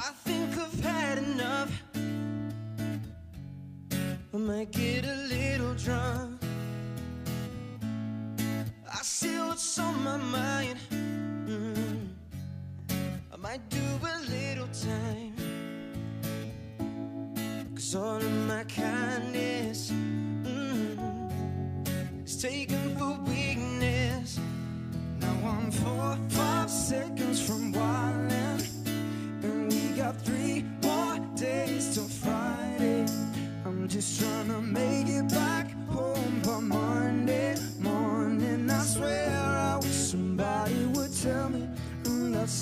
I think I've had enough. I might get a little drunk. I see what's on my mind. Mm -hmm. I might do a little time. Cause all of my kindness mm -hmm, is taken.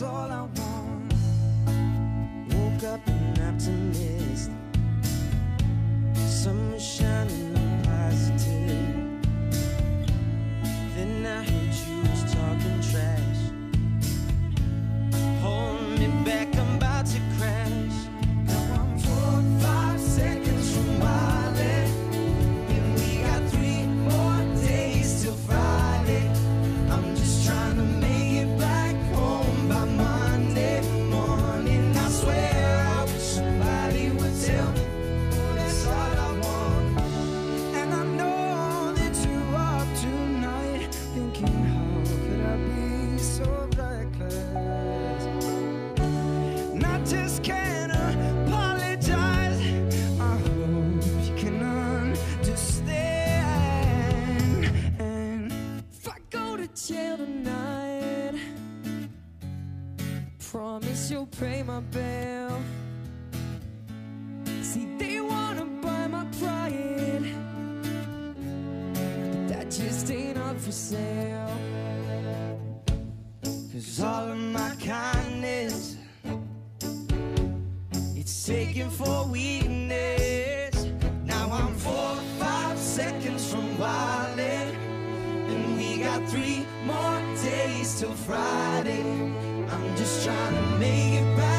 All I want. Woke up an optimist. Promise you'll pay my bill. See, they wanna buy my pride, but that just ain't up for sale. Cause all of my kindness it's taken for weakness. Now I'm four, five seconds from wildin'. And we got three more days till Friday. I'm just trying to make it back